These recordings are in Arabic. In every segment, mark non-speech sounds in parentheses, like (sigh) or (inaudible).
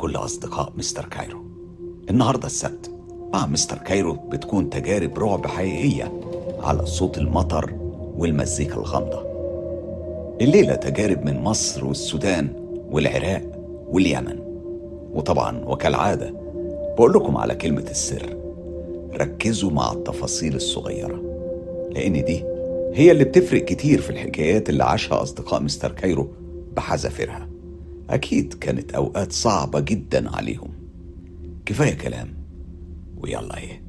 بكل أصدقاء مستر كايرو. النهاردة السبت. مع مستر كايرو بتكون تجارب رعب حقيقية على صوت المطر والمزيكا الغامضة. الليلة تجارب من مصر والسودان والعراق واليمن. وطبعا وكالعادة بقول لكم على كلمة السر ركزوا مع التفاصيل الصغيرة لأن دي هي اللي بتفرق كتير في الحكايات اللي عاشها أصدقاء مستر كايرو بحذافيرها. أكيد كانت أوقات صعبة جدا عليهم. كفاية كلام. ويلا إيه.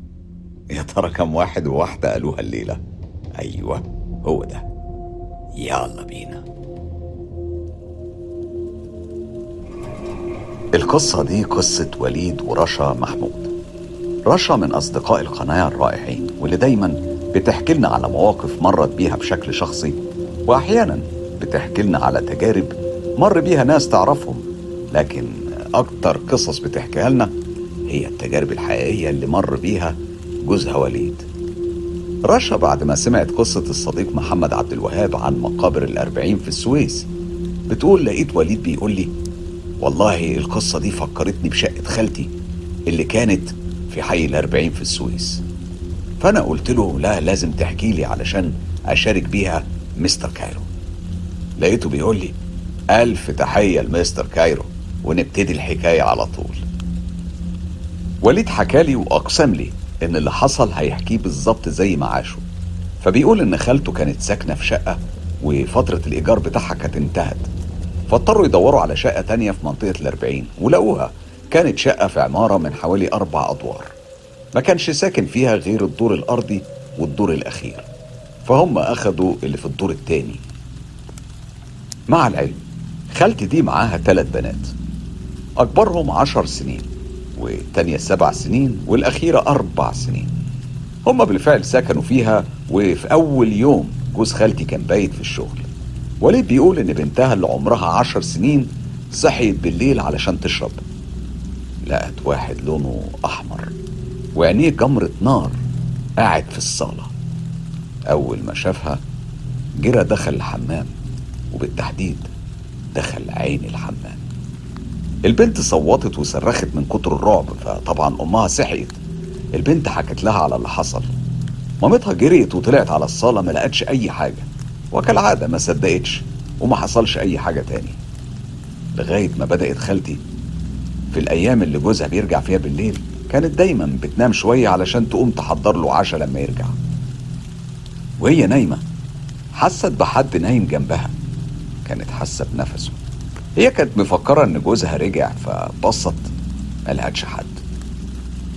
يا ترى كم واحد وواحدة قالوها الليلة؟ أيوة هو ده. يلا بينا. القصة دي قصة وليد ورشا محمود. رشا من أصدقاء القناة الرائعين واللي دايما بتحكي لنا على مواقف مرت بيها بشكل شخصي وأحيانا بتحكي لنا على تجارب مر بيها ناس تعرفهم لكن أكتر قصص بتحكيها لنا هي التجارب الحقيقية اللي مر بيها جوزها وليد. رشا بعد ما سمعت قصة الصديق محمد عبد الوهاب عن مقابر الأربعين في السويس بتقول لقيت وليد بيقول لي والله القصة دي فكرتني بشقة خالتي اللي كانت في حي الأربعين في السويس. فأنا قلت له لا لازم تحكي لي علشان أشارك بيها مستر كايرو. لقيته بيقول لي ألف تحية لمستر كايرو ونبتدي الحكاية على طول. وليد حكالي وأقسم لي إن اللي حصل هيحكيه بالظبط زي ما عاشه فبيقول إن خالته كانت ساكنة في شقة وفترة الإيجار بتاعها كانت انتهت. فاضطروا يدوروا على شقة تانية في منطقة الأربعين ولقوها كانت شقة في عمارة من حوالي أربع أدوار. ما كانش ساكن فيها غير الدور الأرضي والدور الأخير. فهم أخدوا اللي في الدور التاني. مع العلم خالتي دي معاها ثلاث بنات. أكبرهم عشر سنين والتانية سبع سنين والأخيرة أربع سنين. هما بالفعل سكنوا فيها وفي أول يوم جوز خالتي كان بايت في الشغل. وليد بيقول إن بنتها اللي عمرها عشر سنين صحيت بالليل علشان تشرب. لقت واحد لونه أحمر وعينيه جمرة نار قاعد في الصالة. أول ما شافها جرى دخل الحمام وبالتحديد دخل عين الحمام. البنت صوتت وصرخت من كتر الرعب فطبعا أمها صحيت. البنت حكت لها على اللي حصل. مامتها جريت وطلعت على الصالة ما لقتش أي حاجة. وكالعادة ما صدقتش وما حصلش أي حاجة تاني. لغاية ما بدأت خالتي. في الأيام اللي جوزها بيرجع فيها بالليل كانت دايما بتنام شوية علشان تقوم تحضر له عشاء لما يرجع. وهي نايمة حست بحد نايم جنبها. كانت حاسة بنفسه هي كانت مفكرة إن جوزها رجع فبصت ما لقتش حد.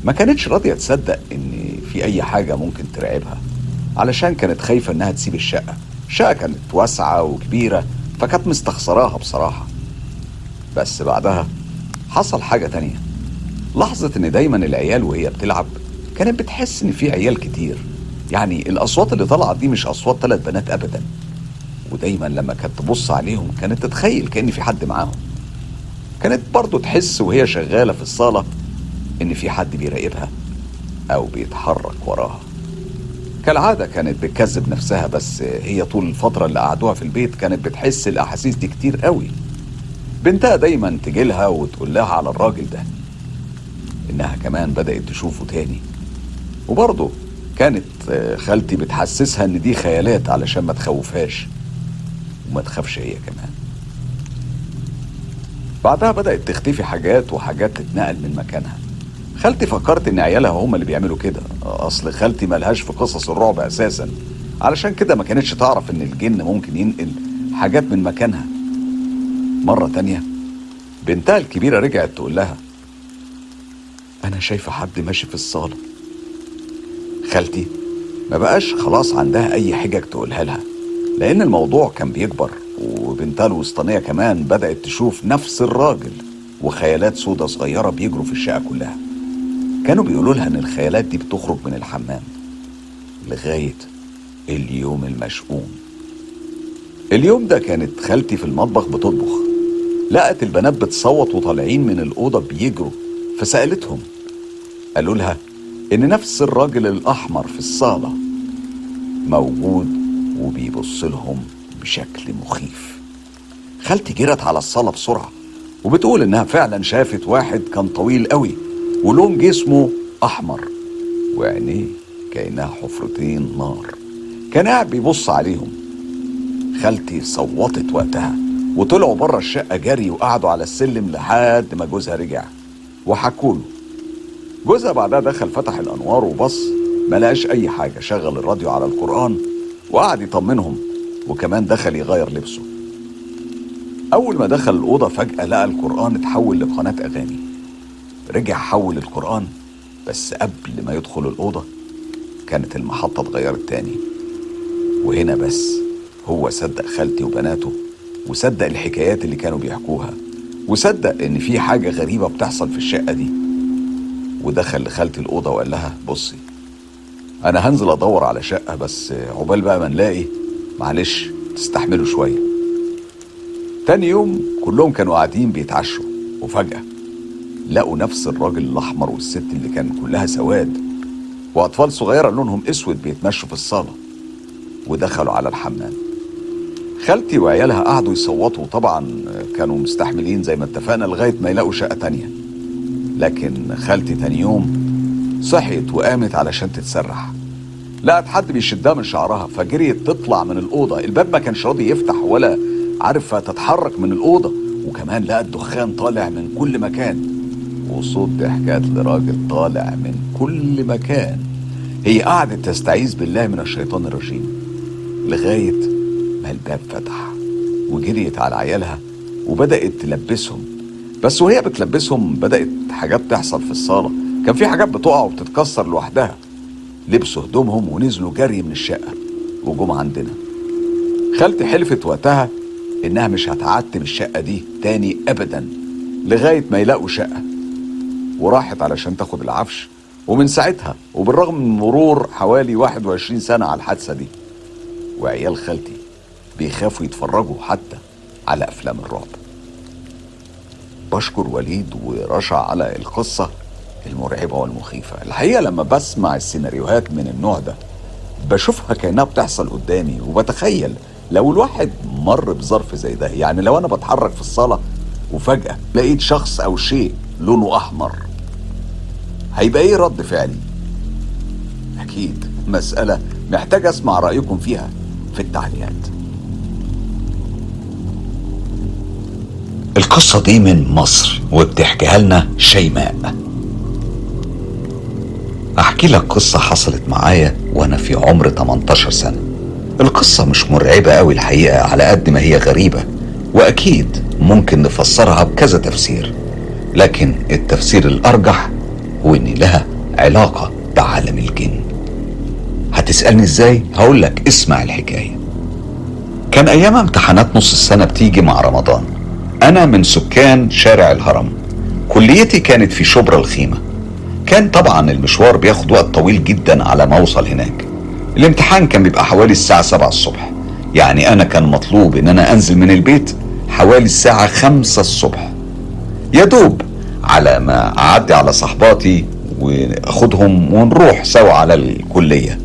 ما كانتش راضية تصدق إن في أي حاجة ممكن ترعبها علشان كانت خايفة إنها تسيب الشقة. الشقة كانت واسعة وكبيرة فكانت مستخسراها بصراحة. بس بعدها حصل حاجة تانية. لاحظت إن دايما العيال وهي بتلعب كانت بتحس إن في عيال كتير. يعني الأصوات اللي طلعت دي مش أصوات ثلاث بنات أبدا. ودايما لما كانت تبص عليهم كانت تتخيل كأن في حد معاهم. كانت برضه تحس وهي شغالة في الصالة إن في حد بيراقبها أو بيتحرك وراها. كالعادة كانت بتكذب نفسها بس هي طول الفترة اللي قعدوها في البيت كانت بتحس الأحاسيس دي كتير قوي. بنتها دايما تجيلها وتقول لها على الراجل ده إنها كمان بدأت تشوفه تاني. وبرضه كانت خالتي بتحسسها إن دي خيالات علشان ما تخوفهاش. وما تخافش هي كمان. بعدها بدأت تختفي حاجات وحاجات تتنقل من مكانها. خالتي فكرت إن عيالها هم اللي بيعملوا كده. أصل خالتي ملهاش في قصص الرعب أساسا. علشان كده ما كانتش تعرف إن الجن ممكن ينقل حاجات من مكانها. مرة تانية بنتها الكبيرة رجعت تقول لها أنا شايفة حد ماشي في الصالة. خالتي ما بقاش خلاص عندها أي حجج تقولها لها. لأن الموضوع كان بيكبر وبنتها الوسطانية كمان بدأت تشوف نفس الراجل وخيالات سودة صغيرة بيجروا في الشقة كلها. كانوا بيقولوا لها إن الخيالات دي بتخرج من الحمام لغاية اليوم المشؤوم. اليوم ده كانت خالتي في المطبخ بتطبخ. لقت البنات بتصوت وطالعين من الأوضة بيجروا فسألتهم. قالوا لها إن نفس الراجل الأحمر في الصالة موجود وبيبص لهم بشكل مخيف. خالتي جرت على الصالة بسرعة وبتقول إنها فعلا شافت واحد كان طويل قوي ولون جسمه أحمر وعينيه كأنها حفرتين نار. كان قاعد بيبص عليهم. خالتي صوتت وقتها وطلعوا بره الشقة جري وقعدوا على السلم لحد ما جوزها رجع وحكوا له. جوزها بعدها دخل فتح الأنوار وبص ما لقاش أي حاجة شغل الراديو على القرآن وقعد يطمنهم وكمان دخل يغير لبسه. أول ما دخل الأوضة فجأة لقى القرآن اتحول لقناة أغاني. رجع حول القرآن بس قبل ما يدخل الأوضة كانت المحطة اتغيرت تاني. وهنا بس هو صدق خالتي وبناته وصدق الحكايات اللي كانوا بيحكوها وصدق إن في حاجة غريبة بتحصل في الشقة دي. ودخل لخالتي الأوضة وقال لها بصي أنا هنزل أدور على شقة بس عقبال بقى ما نلاقي معلش تستحملوا شوية. تاني يوم كلهم كانوا قاعدين بيتعشوا وفجأة لقوا نفس الراجل الأحمر والست اللي كان كلها سواد وأطفال صغيرة لونهم أسود بيتمشوا في الصالة ودخلوا على الحمام. خالتي وعيالها قعدوا يصوتوا طبعا كانوا مستحملين زي ما اتفقنا لغاية ما يلاقوا شقة تانية. لكن خالتي تاني يوم صحيت وقامت علشان تتسرح لقت حد بيشدها من شعرها فجريت تطلع من الأوضة. الباب ما كانش راضي يفتح ولا عارفة تتحرك من الأوضة. وكمان لقت دخان طالع من كل مكان. وصوت ضحكات لراجل طالع من كل مكان. هي قعدت تستعيذ بالله من الشيطان الرجيم. لغاية ما الباب فتح. وجريت على عيالها وبدأت تلبسهم. بس وهي بتلبسهم بدأت حاجات تحصل في الصالة. كان في حاجات بتقع وبتتكسر لوحدها. لبسوا هدومهم ونزلوا جري من الشقة وجم عندنا. خالتي حلفت وقتها إنها مش هتعتب الشقة دي تاني أبدا لغاية ما يلاقوا شقة. وراحت علشان تاخد العفش. ومن ساعتها وبالرغم من مرور حوالي 21 سنة على الحادثة دي وعيال خالتي بيخافوا يتفرجوا حتى على أفلام الرعب. بشكر وليد ورشا على القصة المرعبة والمخيفة. الحقيقة لما بسمع السيناريوهات من النوع ده بشوفها كأنها بتحصل قدامي وبتخيل لو الواحد مر بظرف زي ده يعني لو أنا بتحرك في الصالة وفجأة لقيت شخص أو شيء لونه أحمر هيبقى إيه رد فعلي؟ أكيد مسألة محتاج أسمع رأيكم فيها في التعليقات. القصة دي من مصر وبتحكيها لنا شيماء. أحكي لك قصة حصلت معايا وأنا في عمر 18 سنة. القصة مش مرعبة أوي الحقيقة على قد ما هي غريبة وأكيد ممكن نفسرها بكذا تفسير. لكن التفسير الأرجح هو إن لها علاقة بعالم الجن. هتسألني إزاي؟ هقول لك اسمع الحكاية. كان أيام امتحانات نص السنة بتيجي مع رمضان. أنا من سكان شارع الهرم. كليتي كانت في شبرا الخيمة. كان طبعا المشوار بياخد وقت طويل جدا على ما أوصل هناك. الامتحان كان بيبقى حوالي الساعة سبعة الصبح. يعني أنا كان مطلوب إن أنا أنزل من البيت حوالي الساعة خمسة الصبح. يا دوب على ما أعدي على صحباتي وأخدهم ونروح سوا على الكلية.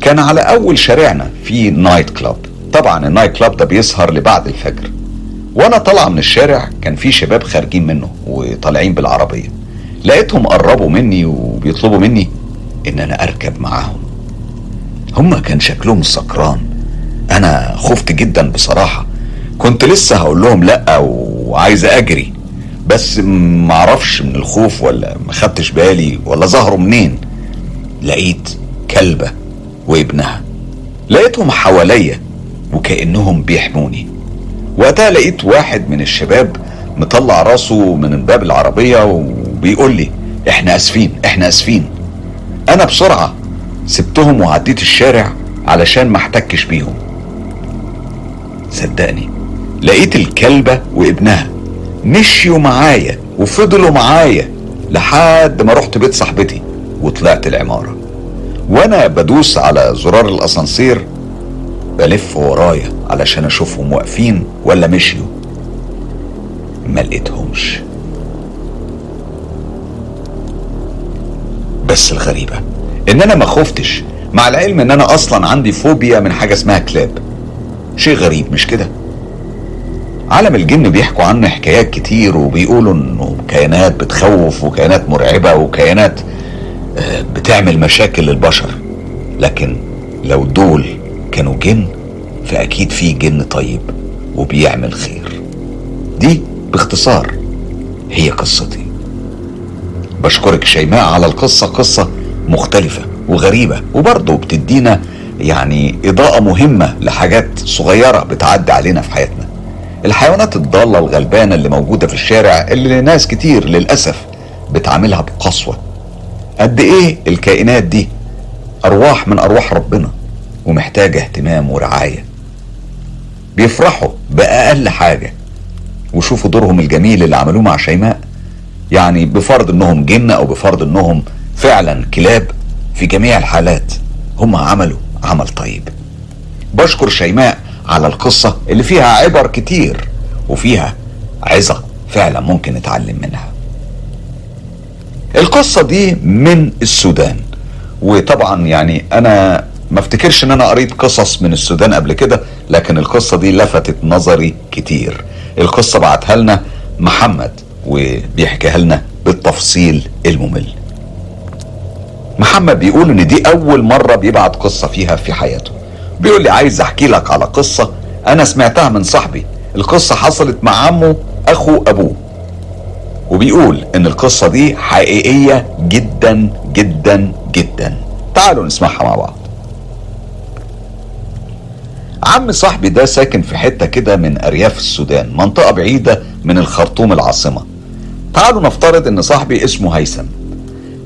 كان على أول شارعنا في night club طبعا ال night club ده بيسهر لبعد الفجر. وأنا طالع من الشارع كان في شباب خارجين منه وطالعين بالعربية. لقيتهم قربوا مني وبيطلبوا مني إن أنا أركب معاهم. هما كان شكلهم سكران. أنا خفت جدا بصراحة. كنت لسه هقول لهم لأ وعايز أجري. بس معرفش من الخوف ولا ما خدتش بالي ولا ظهروا منين. لقيت كلبة وابنها. لقيتهم حواليا وكأنهم بيحموني. وقتها لقيت واحد من الشباب مطلع راسه من باب العربية وبيقول لي إحنا آسفين إحنا آسفين. أنا بسرعة سبتهم وعديت الشارع علشان ما احتكش بيهم. صدقني لقيت الكلبة وابنها مشيوا معايا وفضلوا معايا لحد ما رحت بيت صاحبتي وطلعت العمارة. وأنا بدوس على زرار الأسانسير بلف ورايا علشان أشوفهم واقفين ولا مشيوا. ما لقيتهمش. بس الغريبة. إن أنا ما خفتش. مع العلم إن أنا أصلا عندي فوبيا من حاجة اسمها كلاب. شيء غريب مش كده؟ عالم الجن بيحكوا عنه حكايات كتير وبيقولوا إنه كيانات بتخوف وكيانات مرعبة وكيانات آه، بتعمل مشاكل للبشر. لكن لو دول كانوا جن فأكيد في جن طيب وبيعمل خير. دي باختصار هي قصتي. بشكرك شيماء على القصة قصة مختلفة وغريبة وبرضه بتدينا يعني إضاءة مهمة لحاجات صغيرة بتعدي علينا في حياتنا. الحيوانات الضالة الغلبانة اللي موجودة في الشارع اللي ناس كتير للأسف بتعاملها بقسوة. قد إيه الكائنات دي أرواح من أرواح ربنا ومحتاجة اهتمام ورعاية. بيفرحوا بأقل حاجة وشوفوا دورهم الجميل اللي عملوه مع شيماء يعني بفرض انهم جن أو بفرض انهم فعلا كلاب في جميع الحالات. هم عملوا عمل طيب. بشكر شيماء على القصة اللي فيها عبر كتير وفيها عظة فعلا ممكن نتعلم منها. القصة دي من السودان. وطبعا يعني أنا ما افتكرش إن أنا قريت قصص من السودان قبل كده لكن القصة دي لفتت نظري كتير. القصة بعتها لنا محمد. وبيحكيها لنا بالتفصيل الممل. محمد بيقول إن دي أول مرة بيبعت قصة فيها في حياته. بيقول لي عايز أحكي لك على قصة أنا سمعتها من صاحبي. القصة حصلت مع عمه أخو أبوه. وبيقول إن القصة دي حقيقية جدا جدا جدا. تعالوا نسمعها مع بعض. عم صاحبي ده ساكن في حتة كده من أرياف السودان منطقة بعيدة من الخرطوم العاصمة. تعالوا نفترض إن صاحبي اسمه هيثم.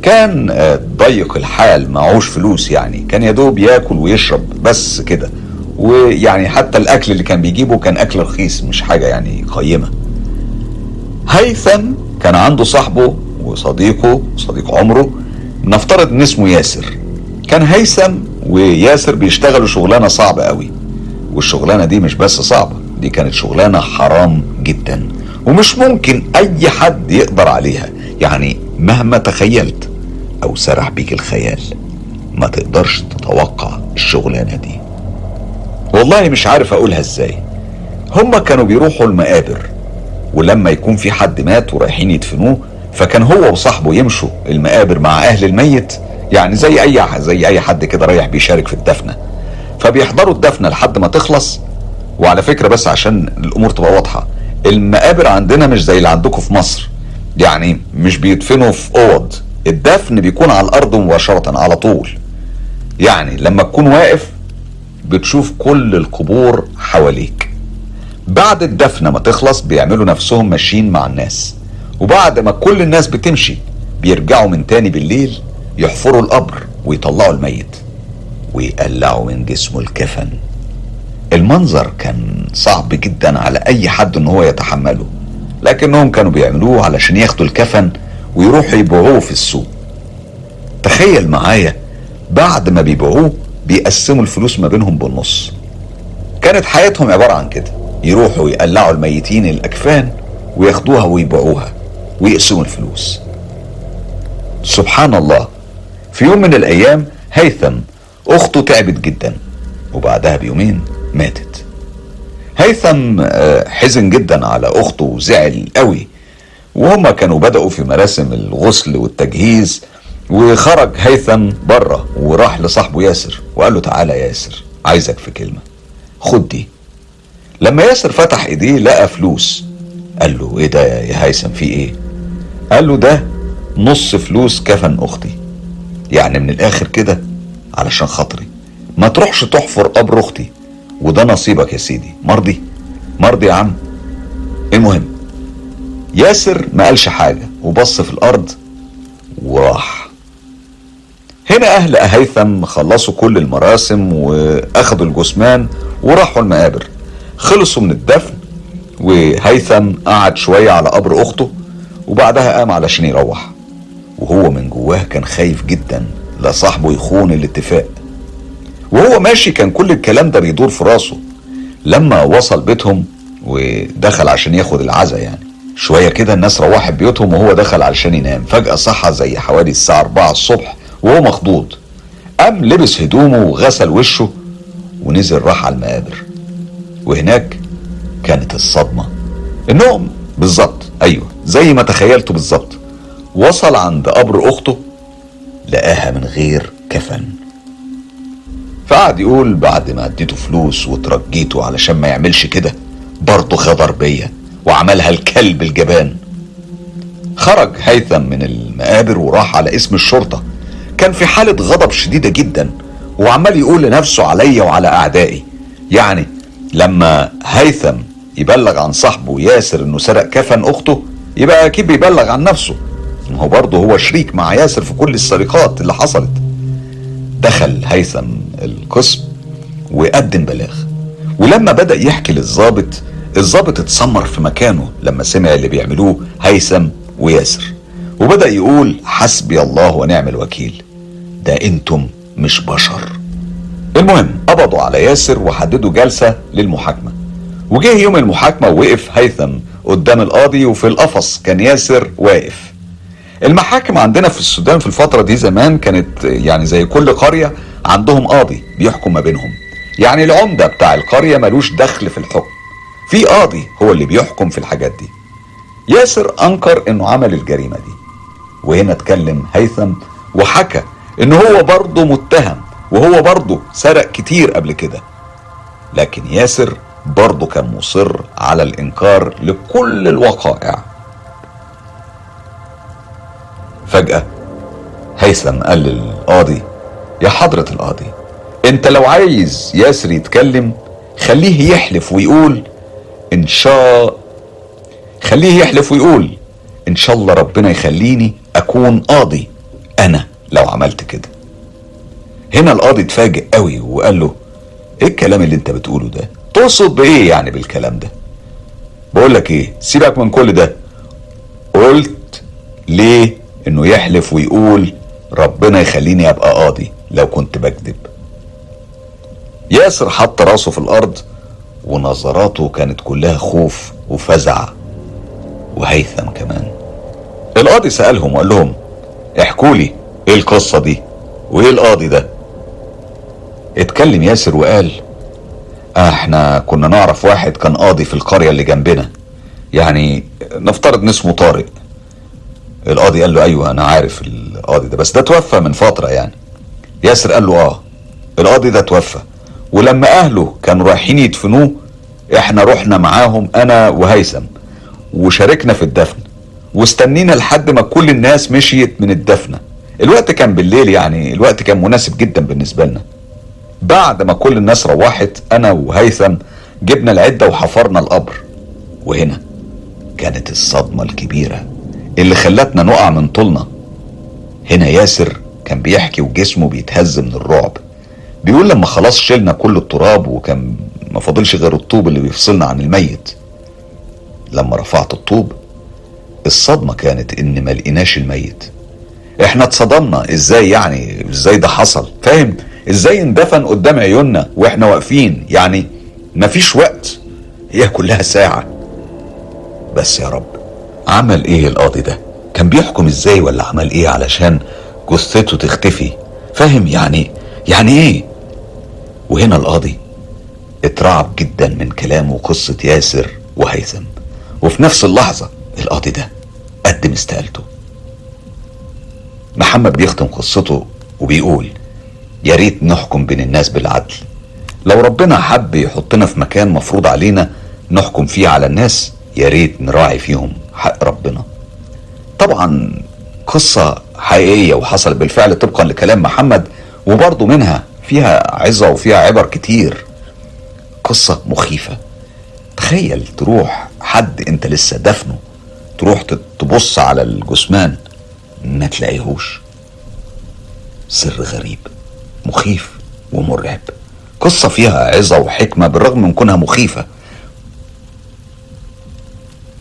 كان آه، ضيق الحال معهوش فلوس يعني. كان يدوب ياكل ويشرب بس كده. ويعني حتى الأكل اللي كان بيجيبه كان أكل رخيص مش حاجة يعني قيمة. هيثم كان عنده صاحبه وصديقه صديق عمره. نفترض إن اسمه ياسر. كان هيثم وياسر بيشتغلوا شغلانة صعبة قوي. والشغلانة دي مش بس صعبة دي كانت شغلانة حرام جدا. ومش ممكن أي حد يقدر عليها. يعني مهما تخيلت أو سرح بيك الخيال ما تقدرش تتوقع الشغلانة دي. والله مش عارف أقولها إزاي. هما كانوا بيروحوا المقابر ولما يكون في حد مات ورايحين يدفنوه فكان هو وصاحبه يمشوا المقابر مع أهل الميت يعني زي أي زي أي حد كده رايح بيشارك في الدفنة. فبيحضروا الدفنة لحد ما تخلص. وعلى فكرة بس عشان الأمور تبقى واضحة. المقابر عندنا مش زي اللي عندكم في مصر. يعني مش بيدفنوا في أوض. الدفن بيكون على الأرض مباشرة على طول. يعني لما تكون واقف بتشوف كل القبور حواليك. بعد الدفنة ما تخلص بيعملوا نفسهم ماشيين مع الناس. وبعد ما كل الناس بتمشي بيرجعوا من تاني بالليل يحفروا القبر ويطلعوا الميت. ويقلعوا من جسمه الكفن. المنظر كان صعب جدا على أي حد إن هو يتحمله لكنهم كانوا بيعملوه علشان ياخدوا الكفن ويروحوا يبيعوه في السوق. تخيل معايا بعد ما بيبيعوه بيقسموا الفلوس ما بينهم بالنص. كانت حياتهم عبارة عن كده يروحوا يقلعوا الميتين الأكفان وياخدوها ويبيعوها ويقسموا الفلوس. سبحان الله في يوم من الأيام هيثم أخته تعبت جدا وبعدها بيومين ماتت. هيثم آه، حزن جدا على أخته وزعل قوي. وهما كانوا بدأوا في مراسم الغسل والتجهيز وخرج هيثم بره وراح لصاحبه ياسر وقال له تعالى يا ياسر عايزك في كلمة. خد دي. لما ياسر فتح إيديه لقى فلوس. قال له إيه ده يا هيثم في إيه؟ قال له ده نص فلوس كفن أختي. يعني من الآخر كده علشان خاطري. ما تروحش تحفر قبر أختي. وده نصيبك يا سيدي. مرضي. مرضي يا عم. المهم ياسر ما قالش حاجة وبص في الأرض وراح. هنا أهل هيثم خلصوا كل المراسم وأخدوا الجثمان وراحوا المقابر. خلصوا من الدفن وهيثم قعد شوية على قبر أخته وبعدها قام علشان يروح. وهو من جواه كان خايف جدا. لا صاحبه يخون الاتفاق. وهو ماشي كان كل الكلام ده بيدور في راسه. لما وصل بيتهم ودخل عشان ياخد العزا يعني. شوية كده الناس روحت بيوتهم وهو دخل علشان ينام. فجأة صحى زي حوالي الساعة 4 الصبح وهو مخضوض. قام لبس هدومه وغسل وشه ونزل راح على المقابر. وهناك كانت الصدمة. انهم بالظبط أيوه زي ما تخيلته بالظبط. وصل عند قبر أخته لقاها من غير كفن. فقعد يقول بعد ما اديته فلوس وترجيته علشان ما يعملش كده برضه غدر بيا وعملها الكلب الجبان. خرج هيثم من المقابر وراح على اسم الشرطة. كان في حالة غضب شديدة جدا وعمال يقول لنفسه عليا وعلى أعدائي. يعني لما هيثم يبلغ عن صاحبه ياسر إنه سرق كفن أخته يبقى أكيد بيبلغ عن نفسه. هو برضه هو شريك مع ياسر في كل السرقات اللي حصلت. دخل هيثم القسم وقدم بلاغ. ولما بدأ يحكي للظابط الظابط اتسمر في مكانه لما سمع اللي بيعملوه هيثم وياسر. وبدأ يقول حسبي الله ونعم الوكيل. ده أنتم مش بشر. المهم قبضوا على ياسر وحددوا جلسة للمحاكمة. وجه يوم المحاكمة ووقف هيثم قدام القاضي وفي القفص كان ياسر واقف. المحاكم عندنا في السودان في الفترة دي زمان كانت يعني زي كل قرية عندهم قاضي بيحكم ما بينهم. يعني العمدة بتاع القرية ملوش دخل في الحكم. في قاضي هو اللي بيحكم في الحاجات دي. ياسر أنكر إنه عمل الجريمة دي. وهنا اتكلم هيثم وحكى إن هو برضه متهم وهو برضه سرق كتير قبل كده. لكن ياسر برضه كان مصر على الإنكار لكل الوقائع. فجأة هيثم قال للقاضي يا حضرة القاضي أنت لو عايز ياسر يتكلم خليه يحلف ويقول إن شاء خليه يحلف ويقول إن شاء الله ربنا يخليني أكون قاضي أنا لو عملت كده. هنا القاضي اتفاجئ قوي وقال له إيه الكلام اللي أنت بتقوله ده؟ تقصد بإيه يعني بالكلام ده؟ بقول لك إيه سيبك من كل ده. قلت ليه إنه يحلف ويقول ربنا يخليني أبقى قاضي لو كنت بكذب. ياسر حط راسه في الأرض ونظراته كانت كلها خوف وفزع وهيثم كمان. القاضي سألهم وقال لهم احكوا لي إيه القصة دي وإيه القاضي ده. اتكلم ياسر وقال إحنا كنا نعرف واحد كان قاضي في القرية اللي جنبنا. يعني نفترض إن اسمه طارق. القاضي قال له أيوه أنا عارف القاضي ده بس ده توفى من فترة يعني. ياسر قال له آه القاضي ده توفى. ولما أهله كانوا رايحين يدفنوه إحنا رحنا معاهم أنا وهيثم وشاركنا في الدفن. واستنينا لحد ما كل الناس مشيت من الدفنة الوقت كان بالليل يعني الوقت كان مناسب جدا بالنسبة لنا. بعد ما كل الناس روحت أنا وهيثم جبنا العدة وحفرنا القبر. وهنا كانت الصدمة الكبيرة. اللي خلتنا نقع من طولنا. هنا ياسر كان بيحكي وجسمه بيتهز من الرعب. بيقول لما خلاص شلنا كل التراب وكان ما فاضلش غير الطوب اللي بيفصلنا عن الميت. لما رفعت الطوب الصدمة كانت إن ما لقيناش الميت. إحنا اتصدمنا. إزاي يعني؟ إزاي ده حصل؟ فاهم؟ إزاي اندفن قدام عيوننا وإحنا واقفين؟ يعني مفيش وقت. هي كلها ساعة. بس يا رب عمل إيه القاضي ده؟ كان بيحكم إزاي ولا عمل إيه علشان جثته تختفي؟ فاهم يعني يعني إيه؟ وهنا القاضي اترعب جدا من كلام وقصة ياسر وهيثم. وفي نفس اللحظة القاضي ده قدم استقالته. محمد بيختم قصته وبيقول يا ريت نحكم بين الناس بالعدل. لو ربنا حب يحطنا في مكان مفروض علينا نحكم فيه على الناس يا ريت نراعي فيهم. حق ربنا. طبعا قصة حقيقية وحصلت بالفعل طبقا لكلام محمد وبرضه منها فيها عظة وفيها عبر كتير. قصة مخيفة. تخيل تروح حد انت لسه دفنه تروح تبص على الجثمان ما تلاقيهوش. سر غريب مخيف ومرعب. قصة فيها عظة وحكمة بالرغم من كونها مخيفة.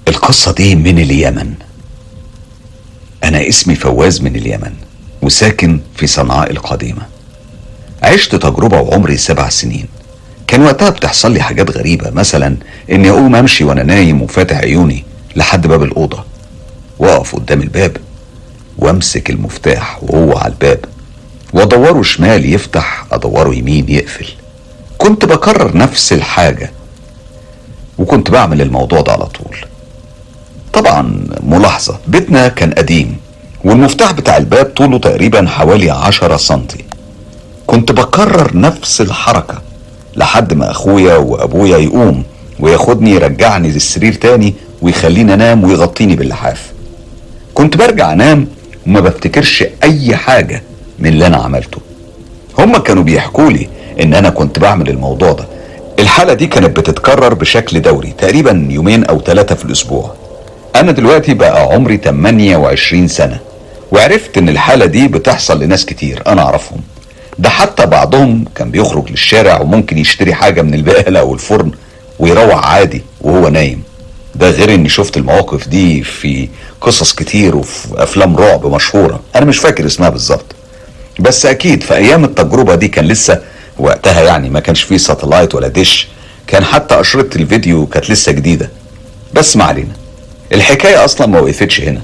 القصة دي من اليمن. أنا اسمي فواز من اليمن وساكن في صنعاء القديمة. عشت تجربة وعمري سبع سنين. كان وقتها بتحصل لي حاجات غريبة مثلا إني أقوم أمشي وأنا نايم وفاتح عيوني لحد باب الأوضة وأقف قدام الباب وأمسك المفتاح وهو على الباب وأدوره شمال يفتح أدوره يمين يقفل. كنت بكرر نفس الحاجة وكنت بعمل الموضوع ده على طول. طبعا ملاحظة بيتنا كان قديم والمفتاح بتاع الباب طوله تقريبا حوالي عشرة سنتي. كنت بكرر نفس الحركة لحد ما أخويا وأبويا يقوم وياخدني يرجعني للسرير تاني ويخليني أنام ويغطيني باللحاف. كنت برجع أنام وما بفتكرش أي حاجة من اللي أنا عملته. هما كانوا بيحكوا لي إن أنا كنت بعمل الموضوع ده. الحالة دي كانت بتتكرر بشكل دوري تقريبا يومين أو ثلاثة في الأسبوع. أنا دلوقتي بقى عمري 28 سنة وعرفت إن الحالة دي بتحصل لناس كتير أنا أعرفهم. ده حتى بعضهم كان بيخرج للشارع وممكن يشتري حاجة من البقالة أو الفرن ويروح عادي وهو نايم. ده غير إني شفت المواقف دي في قصص كتير وفي أفلام رعب مشهورة أنا مش فاكر اسمها بالظبط. بس أكيد في أيام التجربة دي كان لسه وقتها يعني ما كانش فيه ساتلايت ولا دش كان حتى أشرطة الفيديو كانت لسه جديدة. بس ما علينا. الحكاية أصلا ما وقفتش هنا.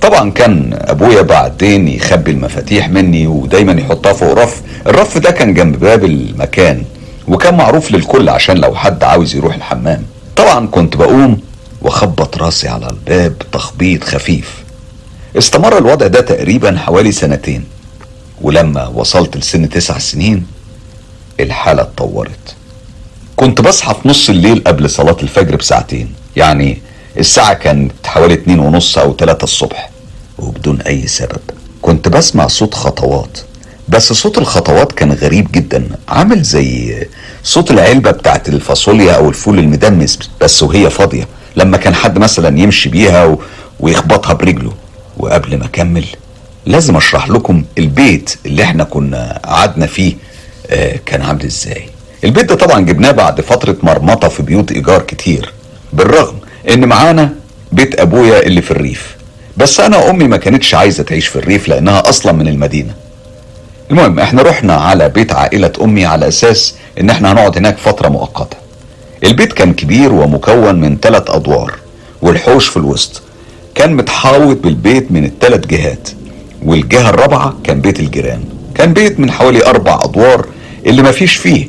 طبعا كان أبويا بعدين يخبي المفاتيح مني ودايما يحطها فوق رف. الرف ده كان جنب باب المكان وكان معروف للكل عشان لو حد عاوز يروح الحمام. طبعا كنت بقوم وأخبط راسي على الباب تخبيط خفيف. استمر الوضع ده تقريبا حوالي سنتين ولما وصلت لسن تسع سنين الحالة اتطورت. كنت بصحى في نص الليل قبل صلاة الفجر بساعتين يعني الساعة كانت حوالي اتنين ونص أو تلاتة الصبح. وبدون أي سبب. كنت بسمع صوت خطوات بس صوت الخطوات كان غريب جدا. عامل زي صوت العلبة بتاعت الفاصوليا أو الفول المدمس بس وهي فاضية. لما كان حد مثلا يمشي بيها و... ويخبطها برجله. وقبل ما أكمل لازم أشرح لكم البيت اللي إحنا كنا قعدنا فيه آه كان عامل إزاي. البيت ده طبعا جبناه بعد فترة مرمطة في بيوت إيجار كتير. بالرغم إن معانا بيت أبويا اللي في الريف. بس أنا امي ما كانتش عايزة تعيش في الريف لأنها أصلا من المدينة. المهم إحنا رحنا على بيت عائلة أمي على أساس إن إحنا هنقعد هناك فترة مؤقتة. البيت كان كبير ومكون من ثلاث أدوار والحوش في الوسط. كان متحاوط بالبيت من الثلاث جهات والجهة الرابعة كان بيت الجيران. كان بيت من حوالي أربع أدوار اللي ما فيش فيه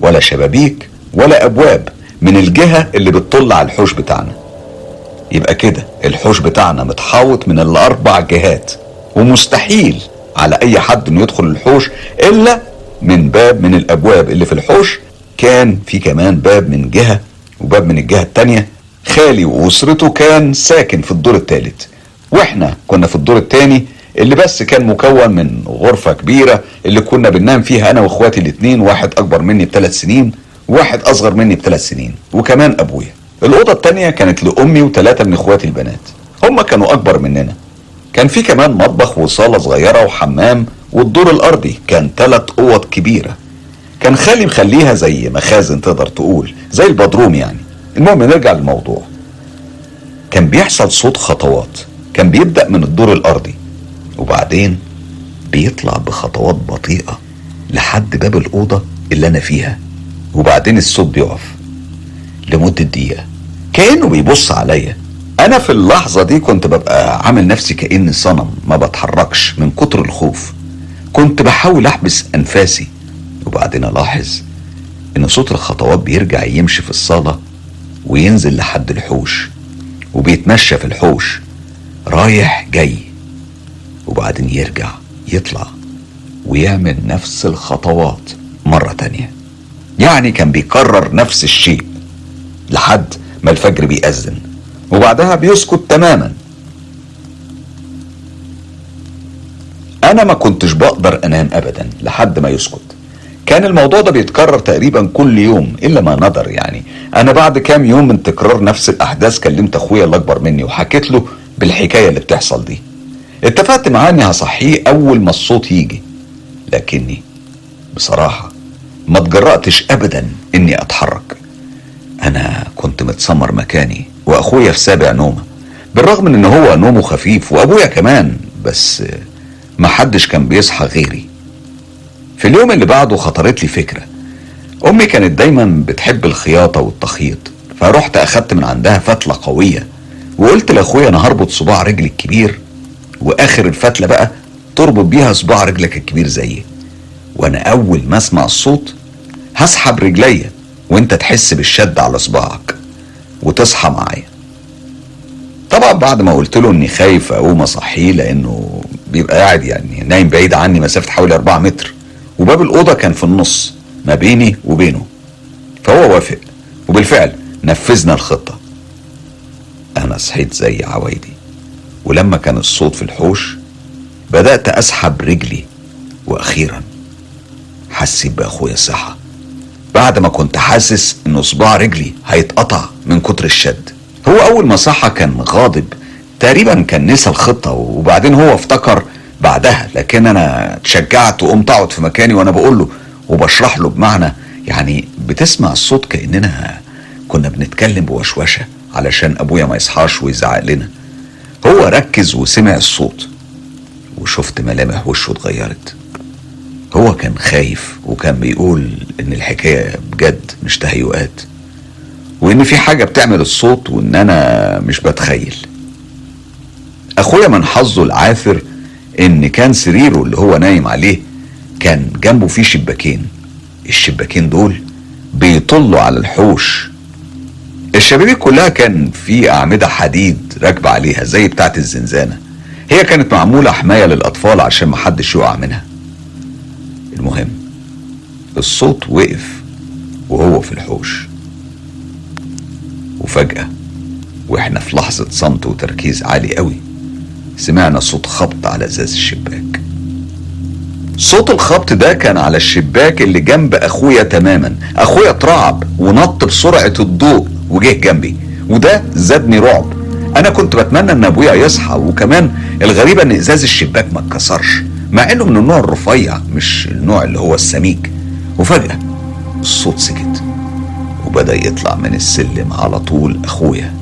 ولا شبابيك ولا أبواب. من الجهة اللي بتطل على الحوش بتاعنا. يبقى كده الحوش بتاعنا متحاوط من الأربع جهات ومستحيل على أي حد إنه يدخل الحوش إلا من باب من الأبواب اللي في الحوش. كان في كمان باب من جهة وباب من الجهة التانية. خالي وأسرته كان ساكن في الدور الثالث وإحنا كنا في الدور الثاني اللي بس كان مكون من غرفة كبيرة اللي كنا بننام فيها أنا وإخواتي الاتنين واحد أكبر مني بثلاث سنين. وواحد أصغر مني بثلاث سنين وكمان أبويا. الأوضة التانية كانت لأمي وثلاثة من إخواتي البنات. هما كانوا أكبر مننا. كان في كمان مطبخ وصالة صغيرة وحمام والدور الأرضي كان ثلاث أوض كبيرة. كان خالي مخليها زي مخازن تقدر تقول زي البدروم يعني. المهم نرجع للموضوع. كان بيحصل صوت خطوات. كان بيبدأ من الدور الأرضي وبعدين بيطلع بخطوات بطيئة لحد باب الأوضة اللي أنا فيها. وبعدين الصوت بيقف لمدة دقيقة. كأنه بيبص عليا. أنا في اللحظة دي كنت ببقى عامل نفسي كأني صنم ما بتحركش من كتر الخوف. كنت بحاول أحبس أنفاسي وبعدين ألاحظ إن صوت الخطوات بيرجع يمشي في الصالة وينزل لحد الحوش وبيتمشى في الحوش. رايح جاي وبعدين يرجع يطلع ويعمل نفس الخطوات مرة تانية. يعني كان بيكرر نفس الشيء لحد ما الفجر بيأذن وبعدها بيسكت تماما. أنا ما كنتش بقدر أنام ابدا لحد ما يسكت. كان الموضوع ده بيتكرر تقريبا كل يوم إلا ما ندر يعني. أنا بعد كام يوم من تكرار نفس الأحداث كلمت أخويا اللي أكبر مني وحكيت له بالحكاية اللي بتحصل دي. اتفقت معاه اني هصحيه أول ما الصوت يجي لكني بصراحة ما اتجرأتش ابدا إني أتحرك. أنا كنت متسمر مكاني وأخويا في سابع نومة بالرغم من إن هو نومه خفيف وأبويا كمان بس ما حدش كان بيصحى غيري. في اليوم اللي بعده خطرت لي فكرة. أمي كانت دايما بتحب الخياطة والتخييط فرحت أخدت من عندها فتلة قوية وقلت لأخويا أنا هربط صباع رجلي الكبير وآخر الفتلة بقى تربط بيها صباع رجلك الكبير زيي. وأنا أول ما أسمع الصوت هسحب رجليا وأنت تحس بالشد على صباعك وتصحى معايا. طبعا بعد ما قلت له إني خايف أقوم أصحيه لأنه بيبقى قاعد يعني نايم بعيد عني مسافة حوالي 4 متر وباب الأوضة كان في النص ما بيني وبينه. فهو وافق وبالفعل نفذنا الخطة. أنا صحيت زي عوايدي ولما كان الصوت في الحوش بدأت أسحب رجلي وأخيرا حسيت بأخويا صحى بعد ما كنت حاسس ان صباع رجلي هيتقطع من كتر الشد. هو أول ما صحى كان غاضب. تقريبا كان نسى الخطة وبعدين هو افتكر بعدها. لكن أنا اتشجعت وقمت أقعد في مكاني وأنا بقول له وبشرح له بمعنى. يعني بتسمع الصوت كأننا كنا بنتكلم بوشوشة علشان أبويا ما يصحاش ويزعق لنا. هو ركز وسمع الصوت وشفت ملامح وشه اتغيرت. هو كان خايف وكان بيقول إن الحكاية بجد مش تهيؤات وإن في حاجة بتعمل الصوت وإن أنا مش بتخيل. أخويا من حظه العاثر إن كان سريره اللي هو نايم عليه كان جنبه فيه شباكين. الشباكين دول بيطلوا على الحوش. الشبابيك كلها كان في أعمدة حديد راكبة عليها زي بتاعة الزنزانة. هي كانت معمولة حماية للأطفال عشان محدش يقع منها. المهم الصوت وقف وهو في الحوش. وفجأة وإحنا في لحظة صمت وتركيز عالي قوي سمعنا صوت خبط على أزاز الشباك. صوت الخبط ده كان على الشباك اللي جنب أخويا تماما. أخويا اترعب ونط بسرعة الضوء وجه جنبي وده زادني رعب. أنا كنت بتمنى إن أبويا يصحى وكمان الغريبة إن أزاز الشباك ما اتكسرش. مع إنه من النوع الرفيع مش النوع اللي هو السميك. وفجأة الصوت سكت وبدأ يطلع من السلم على طول أخويا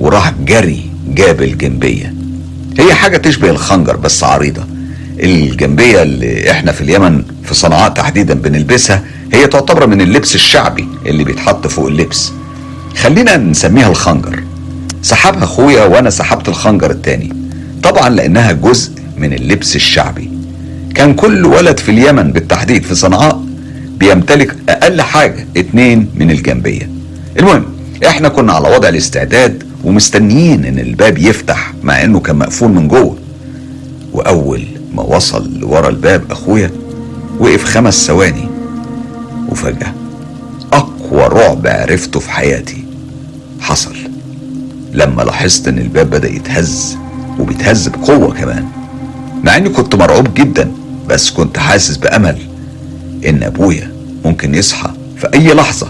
وراح جري جاب الجنبية. هي حاجة تشبه الخنجر بس عريضة. الجنبية اللي إحنا في اليمن في صنعاء تحديدا بنلبسها هي تعتبر من اللبس الشعبي اللي بيتحط فوق اللبس. خلينا نسميها الخنجر. سحبها أخويا وأنا سحبت الخنجر التاني. طبعا لأنها جزء من اللبس الشعبي. كان كل ولد في اليمن بالتحديد في صنعاء بيمتلك أقل حاجة اتنين من الجنبية. المهم إحنا كنا على وضع الاستعداد ومستنيين إن الباب يفتح مع إنه كان مقفول من جوه. وأول ما وصل لورا الباب أخويا وقف خمس ثواني وفجأة أقوى رعب عرفته في حياتي حصل. لما لاحظت إن الباب بدأ يتهز وبيتهز بقوة كمان مع إني كنت مرعوب جدا. بس كنت حاسس بأمل إن أبويا ممكن يصحى في أي لحظة.